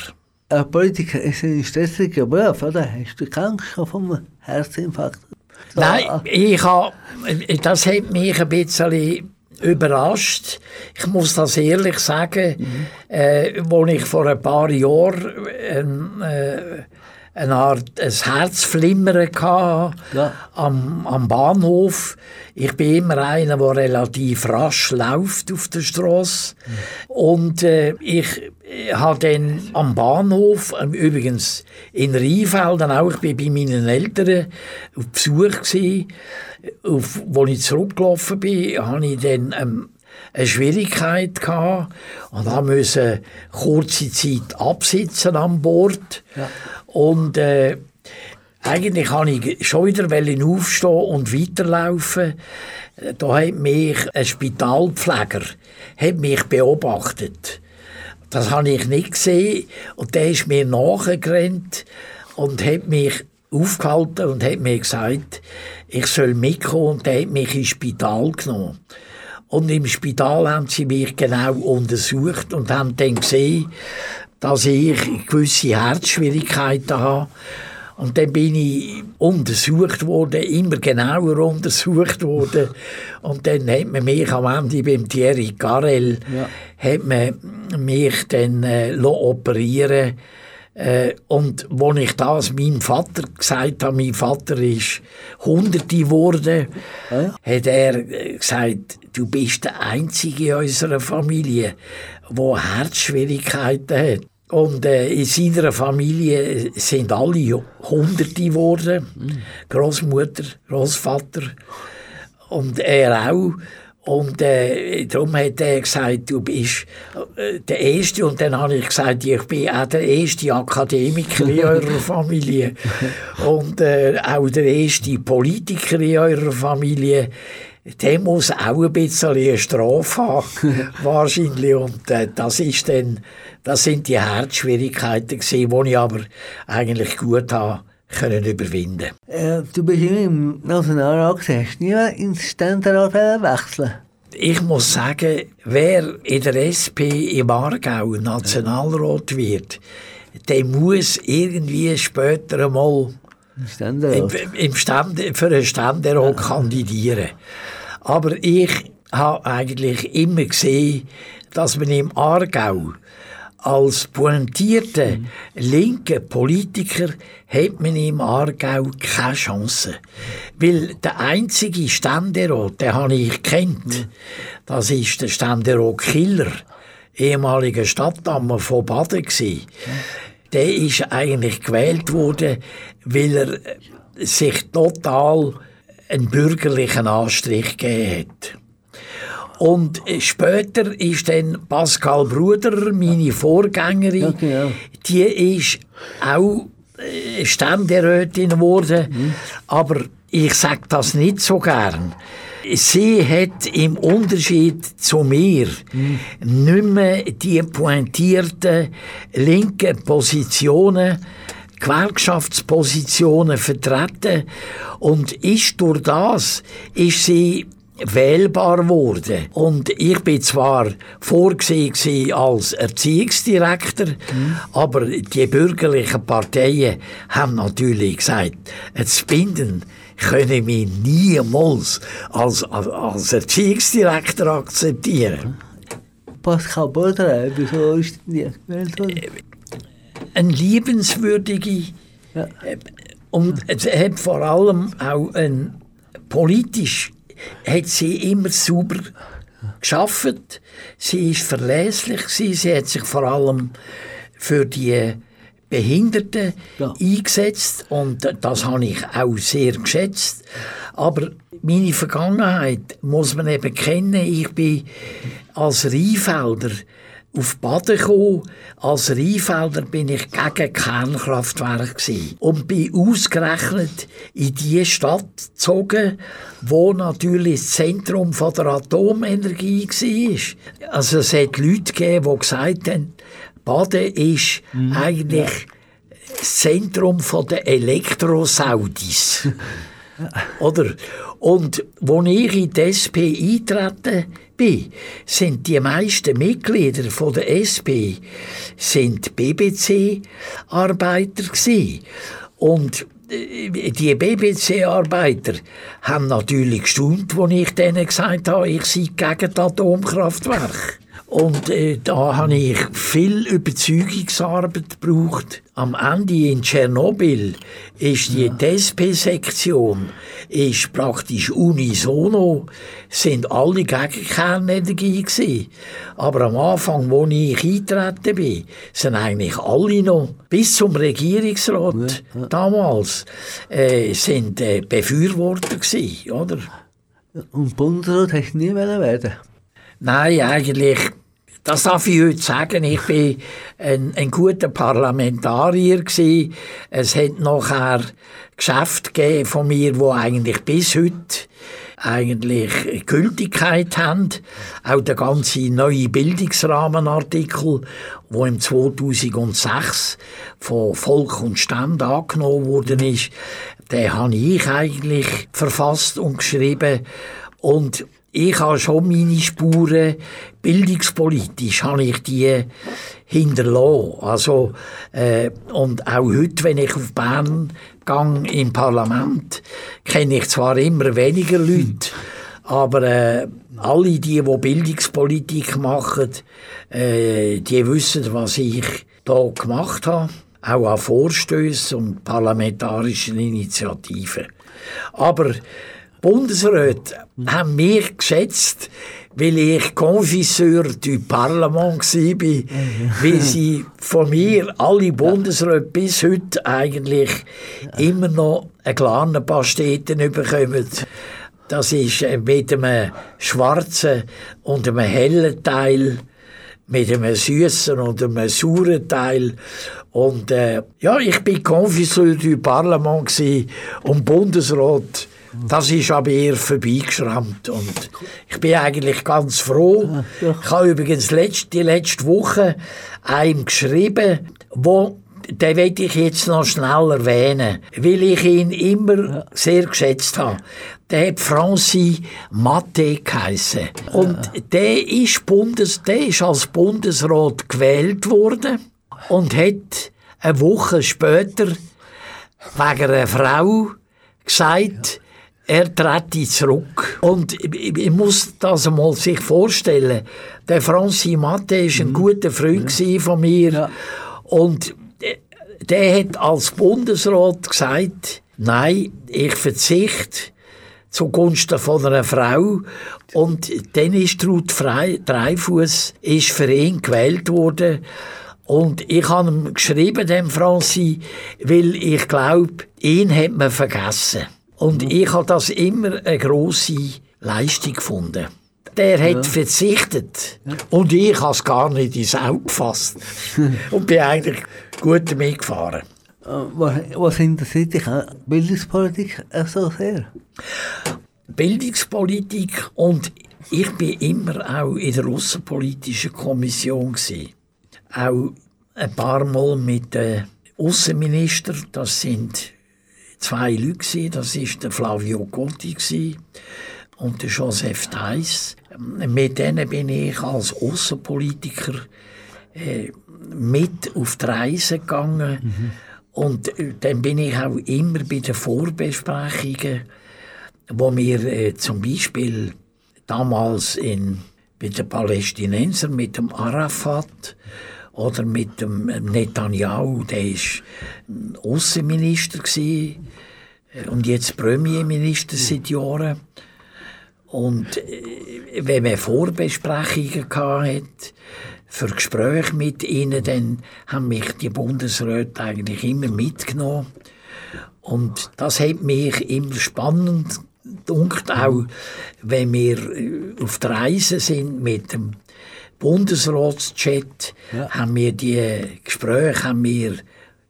Ein Politiker ist ein stressiger Beruf, oder? Hast du Angst vom Herzinfarkt? So, Nein, ich ha, das hat mich ein bisschen überrascht. Ich muss das ehrlich sagen, äh, als ich vor ein paar Jahren ein, äh, eine Art ein Herzflimmern Ja. am, am Bahnhof. Ich bin immer einer, der relativ rasch läuft auf der Straße. Und äh, ich habe dann am Bahnhof, ähm, übrigens in Rheinfelden auch, ich war bei meinen Eltern auf Besuch gewesen, auf, wo ich zurückgelaufen bin, habe ich dann ähm, eine Schwierigkeit gehabt und da müssen kurze Zeit absitzen an Bord. Und äh, eigentlich wollte ich schon wieder aufstehen und weiterlaufen. Äh, Da hat mich ein Spitalpfleger hat mich beobachtet. Das habe ich nicht gesehen und der ist mir nachgerannt und hat mich aufgehalten und hat mir gesagt, ich soll mitkommen und der hat mich ins Spital genommen. Und im Spital haben sie mich genau untersucht und haben dann gesehen, dass ich gewisse Herzschwierigkeiten habe. Und dann bin ich untersucht worden, immer genauer untersucht worden. Und dann hat man mich am Ende beim Thierry Garel, Ja. hat man mich dann äh, operieren äh, und als ich das meinem Vater gesagt habe, mein Vater ist Hunderte geworden, ja. hat er gesagt, du bist der Einzige in unserer Familie, der Herzschwierigkeiten hat. Und äh, in seiner Familie sind alle Hunderte geworden. Großmutter, Großvater und er auch. Und äh, darum hat er gesagt, du bist äh, der Erste. Und dann habe ich gesagt, ich bin auch der erste Akademiker in eurer Familie. Und äh, auch der erste Politiker in eurer Familie. Der muss auch ein bisschen eine Strafe haben, wahrscheinlich. Und äh, das, ist dann, das sind die Herzschwierigkeiten gewesen, die ich aber eigentlich gut habe können überwinden. Äh, du bist immer im Nationalrat du nie ins Ständerat wechseln Ich muss sagen, wer in der SP im Aargau Nationalrat wird, der muss irgendwie später einmal Im im, Stände, für einen Ständerat kandidieren. Aber ich habe eigentlich immer gesehen, dass man im Aargau als pointierter linker Politiker hat man im Aargau keine Chance. Weil der einzige Ständerat, den habe ich kennt, das ist der Ständerat Killer, ehemaliger Stadtdammer von Baden gsi. Der ist eigentlich gewählt worden, weil er sich total einen bürgerlichen Anstrich gegeben hat. Und äh, später ist dann Pascal Bruder, meine Vorgängerin, Ja, genau. die ist auch äh, Ständerätin geworden, aber ich sage das nicht so gern. Sie hat im Unterschied zu mir nicht mehr die pointierten linken Positionen Gewerkschaftspositionen vertreten. Und ist durch das ist sie wählbar geworden. Und ich bin zwar vorgesehen als Erziehungsdirektor, aber die bürgerlichen Parteien haben natürlich gesagt, das Binden können wir niemals als, als, als Erziehungsdirektor akzeptieren. Pascal Baudrey, wieso ist die worden? Eine liebenswürdige Ja. äh, und es hat vor allem auch ein politisch hat sie immer sauber geschafft. Sie ist verlässlich gewesen. Sie hat sich vor allem für die Behinderten Ja. eingesetzt und das habe ich auch sehr geschätzt. Aber meine Vergangenheit muss man eben kennen. Ich bin als Rheinfelder auf Baden gekommen. Als Rheinfelder bin ich gegen Kernkraftwerke gewesen. und bin ausgerechnet in die Stadt gezogen, wo natürlich das Zentrum von der Atomenergie war. Also es hat Leute gegeben, die gesagt haben, Baden ist eigentlich das Zentrum von der Elektrosaudis. Oder? Und als ich in die SP eingetreten bin, sind die meisten Mitglieder von der SP sind BBC-Arbeiter. Und äh, die BBC-Arbeiter haben natürlich gestaunt, als ich denen gesagt habe, ich sei gegen das Atomkraftwerk. Und äh, da habe ich viel Überzeugungsarbeit gebraucht. Am Ende in Tschernobyl ist die SP-Sektion ist praktisch unisono, sind alle gegen Kernenergie gewesen. Aber am Anfang, wo ich eingetreten bin, sind eigentlich alle noch, bis zum Regierungsrat damals, äh, sind äh, Befürworter gewesen, oder? Und Bundesrat hast du nie werden Nein, eigentlich, das darf ich heute sagen. Ich bin ein, ein guter Parlamentarier gewesen. Es hat nachher Geschäfte von mir, die eigentlich bis heute eigentlich Gültigkeit haben. Auch der ganze neue Bildungsrahmenartikel, wo im 2006 von Volk und Stand angenommen worden ist, den habe ich eigentlich verfasst und geschrieben. Und ich habe schon meine Spuren, bildungspolitisch habe ich die hinterlassen. Also, äh, und auch heute, wenn ich auf Bern gehe, im Parlament, kenne ich zwar immer weniger Leute, aber äh, alle die, die Bildungspolitik machen, äh, die wissen, was ich da gemacht habe. Auch an Vorstößen und parlamentarischen Initiativen. Aber Bundesräte haben mich geschätzt, weil ich Confisseur du Parlement war, weil sie von mir, alle Bundesräte bis heute eigentlich immer noch eine kleine Pasteten bekommen. Das ist äh, mit einem schwarzen und einem hellen Teil, mit einem süßen und einem sauren Teil. Und äh, ja, ich bin Confisseur du Parlement und Bundesrat. Das ist aber eher vorbeigeschrammt und ich bin eigentlich ganz froh. Ich habe übrigens letzte, die letzte Woche einem geschrieben, wo den werde ich jetzt noch schnell erwähnen, weil ich ihn immer sehr geschätzt habe. Der hat Francis Matte geheissen. Und der ist, Bundes, der ist als Bundesrat gewählt worden und hat eine Woche später wegen einer Frau gesagt, er trete zurück. Und ich, ich muss das einmal sich vorstellen. Der Francis Matte war ein guter Freund von mir. Und der hat als Bundesrat gesagt, nein, ich verzichte zugunsten von einer Frau. Und dann ist Ruth Dreifuss ist für ihn gewählt worden. Und ich habe ihm geschrieben, dem Francis, weil ich glaube, ihn hat man vergessen. Und mhm. ich habe das immer eine grosse Leistung gefunden. Der hat ja. verzichtet. Ja. Und ich habe es gar nicht ins Auge gefasst. und bin eigentlich gut damit gefahren. Äh, was, was interessiert dich an Bildungspolitik so sehr? Bildungspolitik und ich bin immer auch in der Außenpolitischen Kommission gewesen. Auch ein paar Mal mit dem Außenminister, das sind zwei Leute, das ist der Flavio Conti und der Joseph Theiss. Mit denen bin ich als Außenpolitiker äh, mit auf die Reise gegangen. Mhm. Und äh, dann bin ich auch immer bei den Vorbesprechungen, wo wir äh, zum Beispiel damals in, bei den Palästinensern mit dem Arafat oder mit dem Netanyahu, der war Außenminister äh, und jetzt Premierminister seit Jahren. Und äh, wenn man Vorbesprechungen hatte, für Gespräche mit ihnen, dann haben mich die Bundesräte eigentlich immer mitgenommen. Und das hat mich immer spannend gedacht, auch wenn wir äh, auf der Reise sind mit dem Bundesratschat, ja. haben wir die Gespräche haben wir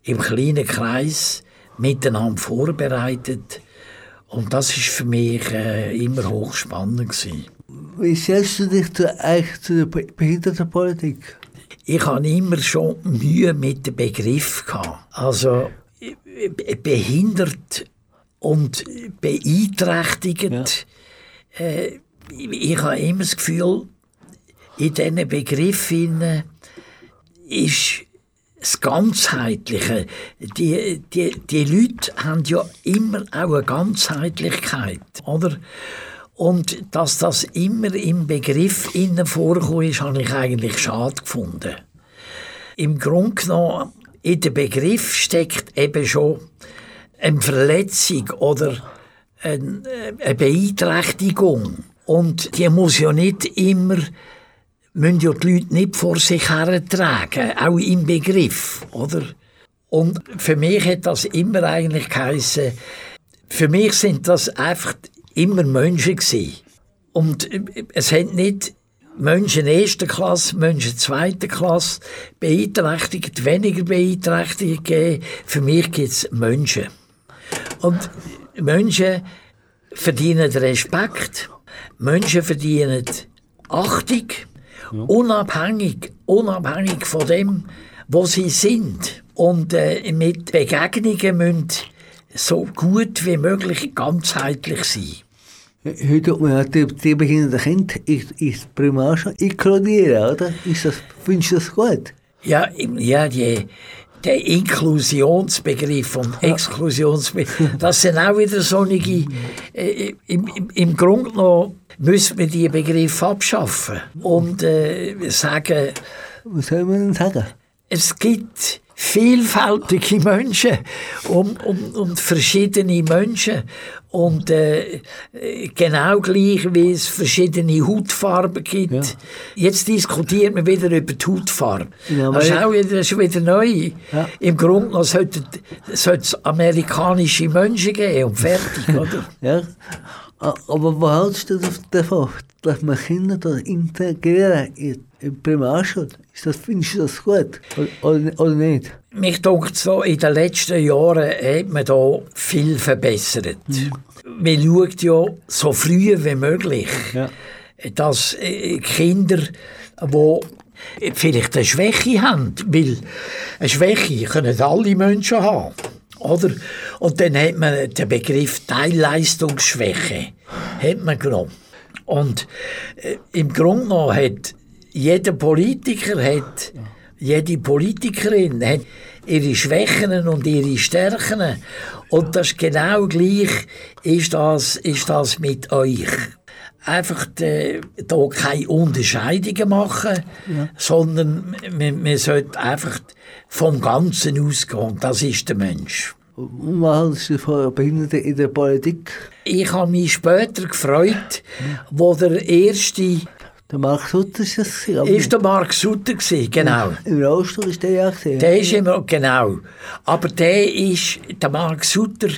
im kleinen Kreis miteinander vorbereitet. Und das ist für mich äh, immer hochspannend gewesen. Wie stellst du dich zu, eigentlich zu der Behindertenpolitik? Ich hatte immer schon Mühe mit dem Begriff. Gehabt. Also behindert und beeinträchtigt. Ja. Äh, ich habe immer das Gefühl, in diesen Begriffen ist das Ganzheitliche. Die, die, die Leute haben ja immer auch eine Ganzheitlichkeit, oder? Und dass das immer im Begriff innen vorkommt, ist, habe ich eigentlich schade gefunden. Im Grunde genommen, in dem Begriff steckt eben schon eine Verletzung oder eine, Beeinträchtigung. Und die muss ja nicht immer, müssen ja die Leute nicht vor sich hertragen, auch im Begriff, oder? Und für mich hat das immer eigentlich geheißen, für mich sind das einfach immer Menschen gewesen. Und es hat nicht Menschen erster Klasse, Menschen zweiter Klasse beeinträchtigt, weniger beeinträchtigt gegeben. Für mich gibt es Menschen. Und Menschen verdienen Respekt, Menschen verdienen Achtung. Unabhängig, unabhängig von dem, wo sie sind. Und äh, mit Begegnungen müssen so gut wie möglich ganzheitlich sein. Heute tut man ja die, die beginnenden Kinder ins, ins Primar schon inkludieren, oder? Ist das, findest du das gut? Ja, ja die, der Inklusionsbegriff und Exklusionsbegriff, das sind auch wieder solche, äh, im, im, im Grunde genommen müssen wir die Begriffe abschaffen und äh, sagen, Was soll man denn sagen? es gibt vielfältige Menschen und, und, und verschiedene Menschen und äh, genau gleich wie es verschiedene Hautfarben gibt. Ja. Jetzt diskutiert man wieder über die Hautfarbe. Ja, das, ist auch wieder, das ist wieder neu. Ja. Im Grunde genommen sollte es amerikanische Menschen geben und fertig, oder? Ja. Aber was hältst du dav- davon, dass man Kinder da integrieren in, in Primarschule? Ist das, findest du das gut? Oder, oder, nicht? Mich denkt so, in den letzten Jahren hat man da viel verbessert. Man schaut ja so früh wie möglich, Ja. dass äh, Kinder, die vielleicht eine Schwäche haben, weil eine Schwäche können alle Menschen haben. Oder? Und dann hat man den Begriff Teilleistungsschwäche hat man genommen. Und äh, im Grunde genommen hat jeder Politiker, hat, jede Politikerin hat ihre Schwächen und ihre Stärken. Und das ist genau gleich ist das, ist das mit euch. Einfach äh, da keine Unterscheidungen machen, sondern man, man sollte einfach vom Ganzen ausgehen. Das ist der Mensch. Was von Behinderten in der Politik? Ich habe mich später gefreut, wo der erste Der Mark Sutter ist das gewesen, ist der Mark Sutter gewesen, genau. Im Rollstuhl ist der ja gesehen. Der ist immer, genau. Aber der ist, der Mark Sutter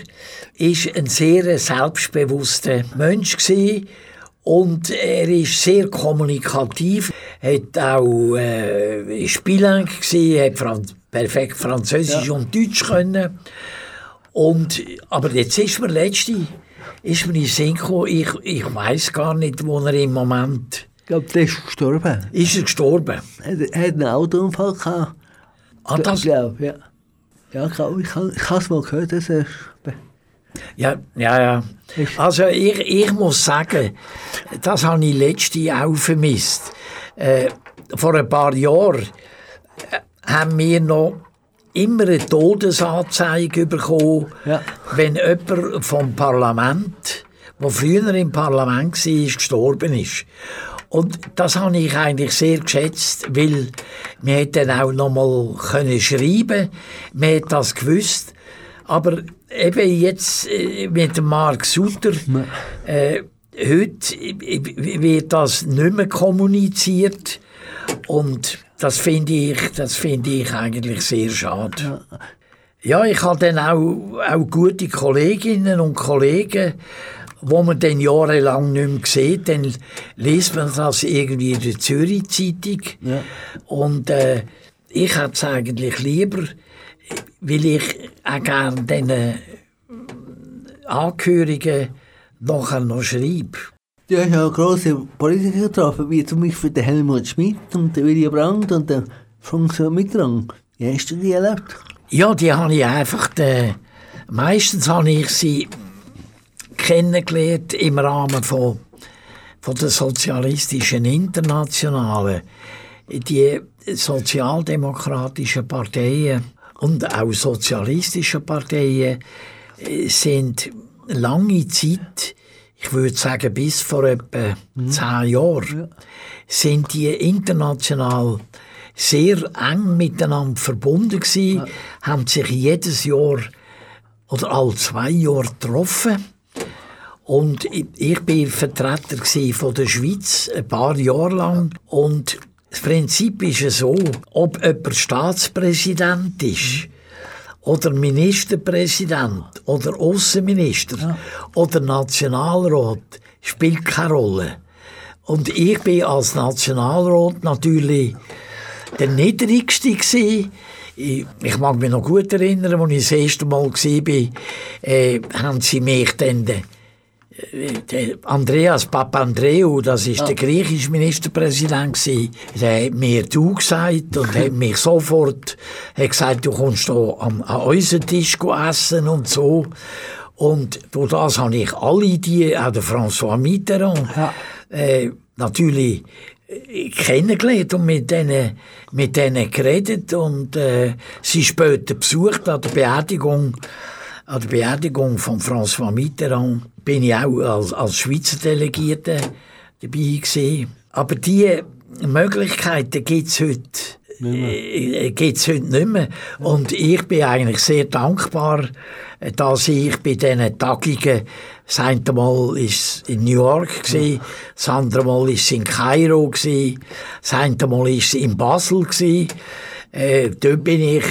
ist ein sehr selbstbewusster Mensch gewesen. Und er ist sehr kommunikativ, hat auch äh, Spieler gesehen, hat Fran perfekt Französisch und Deutsch können. Und, aber jetzt ist mir letzte, ist mir in Sinn gekommen, ich, ich weiß gar nicht, wo er im Moment Ich glaube, der ist gestorben. ist er gestorben. Er, er hat einen Autounfall gehabt. Ah, das, Ich glaube, ja. Ja, ich, ich, habe- ich habe es mal gehört, dass er... Ja, ja, ja. Also ich, ich muss sagen, das habe ich letzte auch vermisst. Äh, vor ein paar Jahren äh, haben wir noch immer eine Todesanzeige bekommen, Ja. wenn jemand vom Parlament, der früher im Parlament war, gestorben ist. Und das habe ich eigentlich sehr geschätzt, weil wir hätten auch noch mal können schreiben, man hat das gewusst. Aber eben jetzt äh, mit dem Mark Sutter, äh, heute wird das nicht mehr kommuniziert und das finde ich, das finde ich eigentlich sehr schade. Ja, ich habe dann auch, auch gute Kolleginnen und Kollegen, wo man dann jahrelang nicht mehr sieht, dann liest man das irgendwie in der Zürich-Zeitung. Ja. Und äh, ich hätte es eigentlich lieber, weil ich auch gerne diesen Angehörigen nachher noch schreibe. Du hast ja grosse Politiker getroffen, wie zum Beispiel den Helmut Schmidt und den Willy Brandt und den Frank Mitterrand. Wie hast du die erlebt? Ja, die habe ich einfach, äh, meistens habe ich sie kennengelernt im Rahmen von, von der sozialistischen Internationale. Die sozialdemokratischen Parteien und auch sozialistische Parteien äh, sind lange Zeit, ich würde sagen bis vor etwa zehn Jahren, sind die international sehr eng miteinander verbunden gewesen, haben sich jedes Jahr oder alle zwei Jahre getroffen. Und ich, ich bin Vertreter von der Schweiz ein paar Jahre lang. Und das Prinzip ist es so, ob jemand Staatspräsident ist, oder Ministerpräsident, oder Außenminister, oder Nationalrat, spielt keine Rolle. Und ich bin als Nationalrat natürlich der niedrigste gsi. Ich, ich mag mich noch gut erinnern, als ich das erste Mal war, äh, haben sie mich dann, Andreas Papandreou, das ist der griechische Ministerpräsident gsi, der hat mir du gesagt und hat mich sofort hat gesagt, du kommst da am, an unseren Tisch essen und so. Und durch das habe ich alle die, auch der François Mitterrand, Ja. äh, natürlich äh, kennengelernt und mit denen, mit denen geredet und äh, sie später besucht an der Beerdigung an der Beerdigung von François Mitterrand bin ich auch als, als Schweizer Delegierte dabei gewesen. Aber diese Möglichkeiten gibt es heute äh, gibt's heute nicht mehr. Und ich bin eigentlich sehr dankbar, dass ich bei diesen Tagungen, das eine Mal ist in New York, gewesen, das andere Mal ist in Kairo, gewesen, das eine Mal ist in Basel. Gewesen. Äh, dort bin ich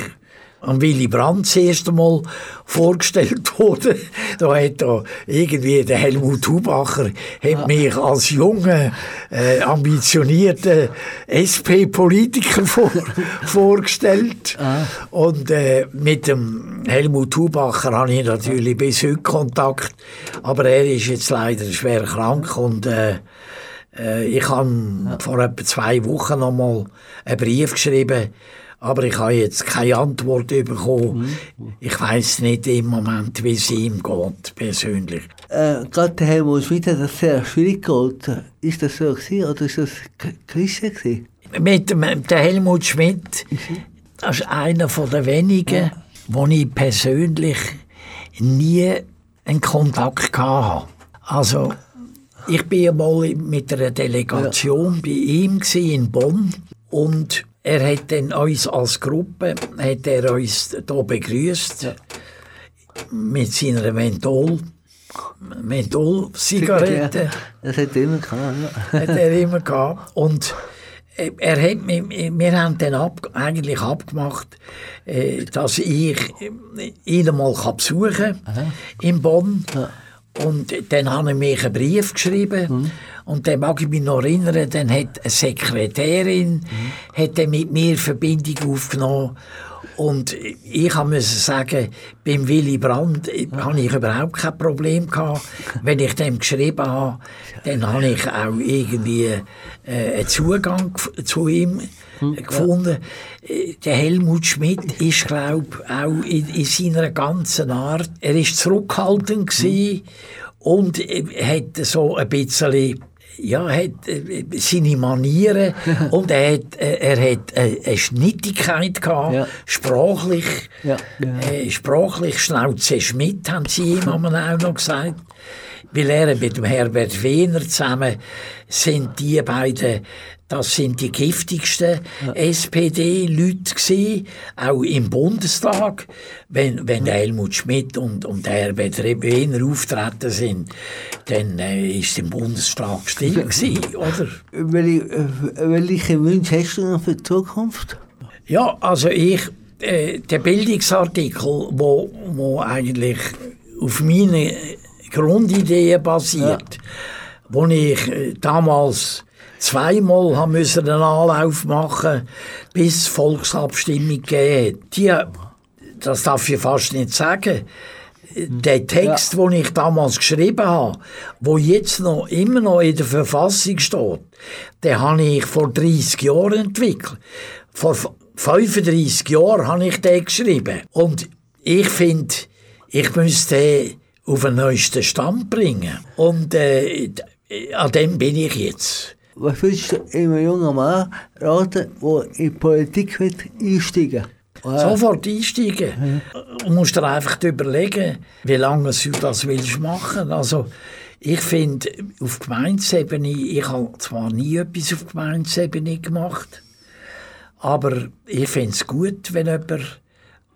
am Willy Brandt das erste Mal vorgestellt worden. Da hat da irgendwie der Helmut Hubacher hat mich als junger, äh, ambitionierter SP-Politiker vor, vorgestellt. Und äh, mit dem Helmut Hubacher habe ich natürlich bis heute Kontakt. Aber er ist jetzt leider schwer krank und äh, äh, ich habe vor etwa zwei Wochen noch mal einen Brief geschrieben, aber ich habe jetzt keine Antwort bekommen. Ich weiß nicht im Moment, wie es ihm geht, persönlich. Äh, gerade der Helmut Schmidt hat das sehr schwierig geholt. Ist das so gewesen oder ist das Klischee gewesen? Mit dem, der Helmut Schmidt, das ist einer der wenigen, wo ich persönlich nie einen Kontakt hatte. Also, ich bin einmal mit einer Delegation bei ihm in Bonn und er hat dann uns als Gruppe hat er uns hier begrüßt mit seiner Menthol Menthol-Zigarette das hat er immer gehabt. Ja. hat er immer gehabt. Und äh, er hat, wir haben dann ab, eigentlich abgemacht, äh, dass ich äh, ihn mal besuchen kann in Bonn. Und dann habe ich mich einen Brief geschrieben. Und dann mag ich mich noch erinnern, dann hat eine Sekretärin hat dann mit mir Verbindung aufgenommen. Und ich musste sagen, beim Willy Brandt äh, habe ich überhaupt kein Problem gehabt. Wenn ich dem geschrieben habe, dann habe ich auch irgendwie äh, einen Zugang zu ihm äh, gefunden. Äh, Der Helmut Schmidt ist, glaube ich, auch in, in seiner ganzen Art, er ist zurückhaltend gewesen und äh, hat so ein bisschen ja, er hat äh, seine Manieren und er hat, äh, er hat äh, eine Schnittigkeit gehabt, Ja. sprachlich, Ja. Äh, sprachlich Schnauze Schmidt, haben sie ihm auch noch gesagt. Weil er mit dem Herbert Wehner zusammen sind die beiden, das sind die giftigsten SPD-Leute gewesen, auch im Bundestag. Wenn, wenn der Helmut Schmidt und, und Herbert Wehner auftreten sind, dann äh, ist im Bundestag still gewesen, oder? Welche, äh, welche Wünsche hast du noch für die Zukunft? Ja, also ich, äh, der Bildungsartikel, wo, wo eigentlich auf meine Grundideen basiert, wo ich äh, damals zweimal haben müssen einen Anlauf machen, bis Volksabstimmung hat. Die, das darf ich fast nicht sagen. Der Text, den ich damals geschrieben habe, wo jetzt noch immer noch in der Verfassung steht, den habe ich vor 30 Jahren entwickelt. Vor f- 35 Jahren habe ich den geschrieben. Und ich finde, ich müsste auf den neuesten Stand bringen. Und äh, an dem bin ich jetzt. Was würdest du einem jungen Mann raten, der in die Politik einsteigen will? Sofort einsteigen. Du musst dir einfach überlegen, wie lange du das willst machen. Also, ich finde, auf Gemeinsebene, ich habe zwar nie etwas auf Gemeinsebene gemacht, aber ich finde es gut, wenn jemand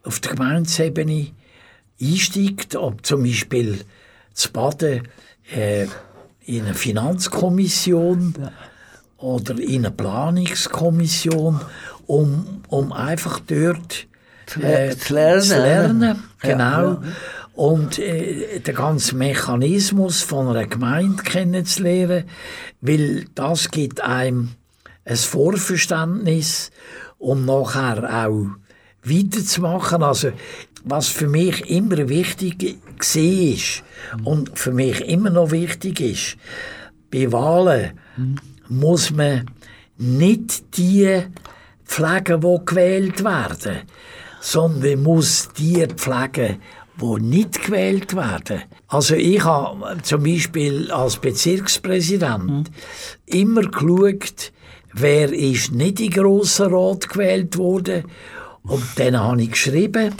auf der Gemeinsebene einsteigt, ob zum Beispiel zu Baden äh, in eine Finanzkommission oder in eine Planungskommission, um, um einfach dort le- zu lernen. zu lernen, Ja, genau. ja. Und äh, den ganzen Mechanismus von einer Gemeinde kennenzulernen, weil das gibt einem ein Vorverständnis, um nachher auch weiterzumachen. Also, was für mich immer wichtig war und für mich immer noch wichtig ist, bei Wahlen muss man nicht die pflegen, die gewählt werden, sondern muss die pflegen, die nicht gewählt werden. Also ich habe zum Beispiel als Bezirkspräsident mhm. immer geschaut, wer ist nicht in Grossen Rat gewählt wurde. Und dann habe ich geschrieben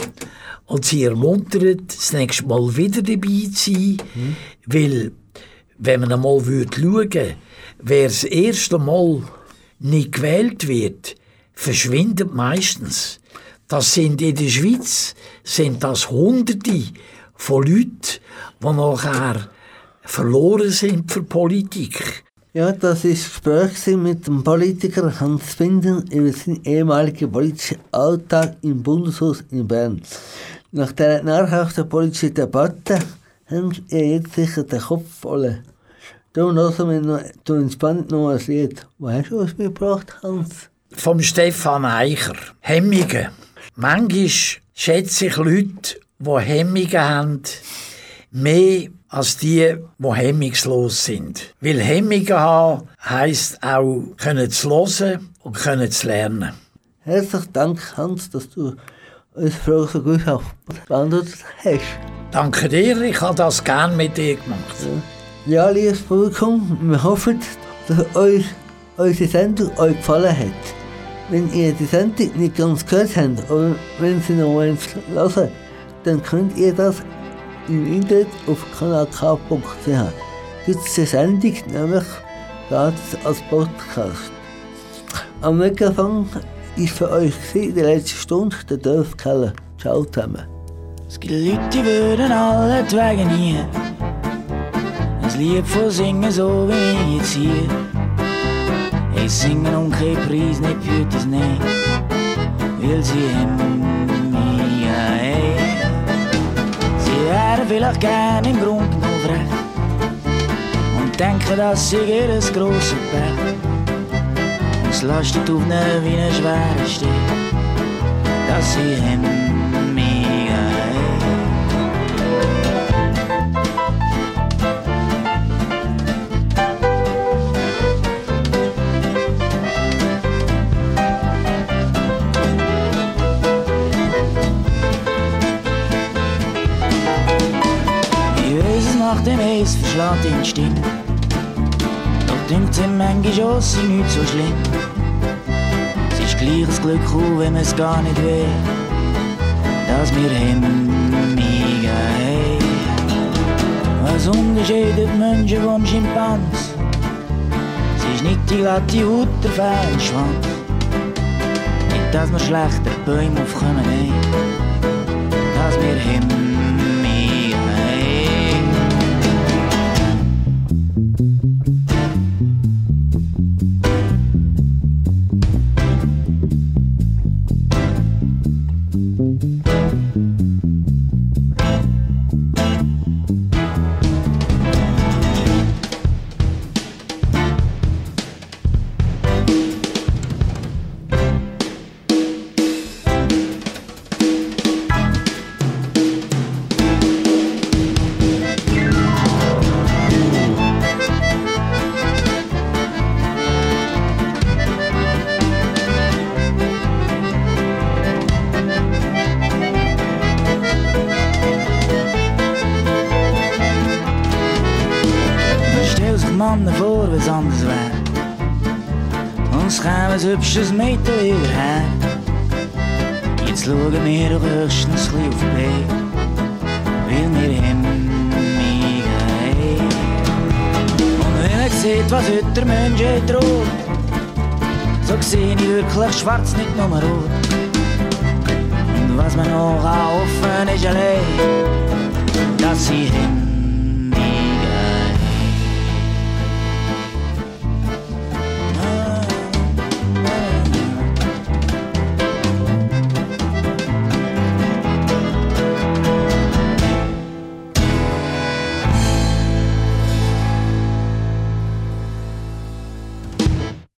und sie ermuntert, das nächste Mal wieder dabei zu sein, mhm. weil wenn man einmal schauen würde, wer das erste Mal nicht gewählt wird, verschwindet meistens. Das sind in der Schweiz sind das Hunderte von Leuten, die nachher verloren sind für Politik. Ja, das war Gespräch mit dem Politiker Hans Binden über seinen ehemaligen politischen Alltag im Bundeshaus in Bern. Nach der nachhaltigen politischen Debatte haben ihr jetzt sicher den Kopf voll. Darum lassen wir noch, du entspannt noch ein Lied. Wo hast du uns mitgebracht, Hans? Vom Stefan Eicher. Hemmungen. Manchmal schätze ich Leute, die Hemmungen haben, mehr als die, die hemmungslos sind. Weil Hemmungen haben heisst auch, können zu hören und können zu lernen. Herzlichen Dank, Hans, dass du uns Frage so gut beantwortet hast. Danke dir, ich habe das gerne mit dir gemacht. Ja, liebes Publikum, wir hoffen, dass euch unsere Sendung euch gefallen hat. Wenn ihr die Sendung nicht ganz gehört habt oder wenn sie noch hören wollt, dann könnt ihr das im Internet auf kanalk.ch. Gibt es die Sendung nämlich gratis als Podcast. Am Mikrofon ist für euch in der letzten Stunde der Dorf Keller. Ciao zusammen. Es gibt Leute, die würden alle Wege nie ein Lied von singen, so wie ich jetzt hier. Ich singe um keinen Preis, nicht für das Nein, weil sie haben mich ja, Sie wären vielleicht gerne im Grund noch recht und denken, dass sie ihr grosses Pech ihnen wie ein schwerer Stich, dass sie weiß es nach dem Eis verschlägt den Instinkt Doch dünkt sie manchmal auch, sie nicht so schlimm gleiches Glück auch, wenn es gar nicht will, dass wir Hemmungen haben. Was unterscheidet Menschen vom Schimpans? Es ist nicht die glatte Haut, der feine Schwanz. Nicht, dass wir schlechter Bäume aufkommen, nein, dass wir Hemmungen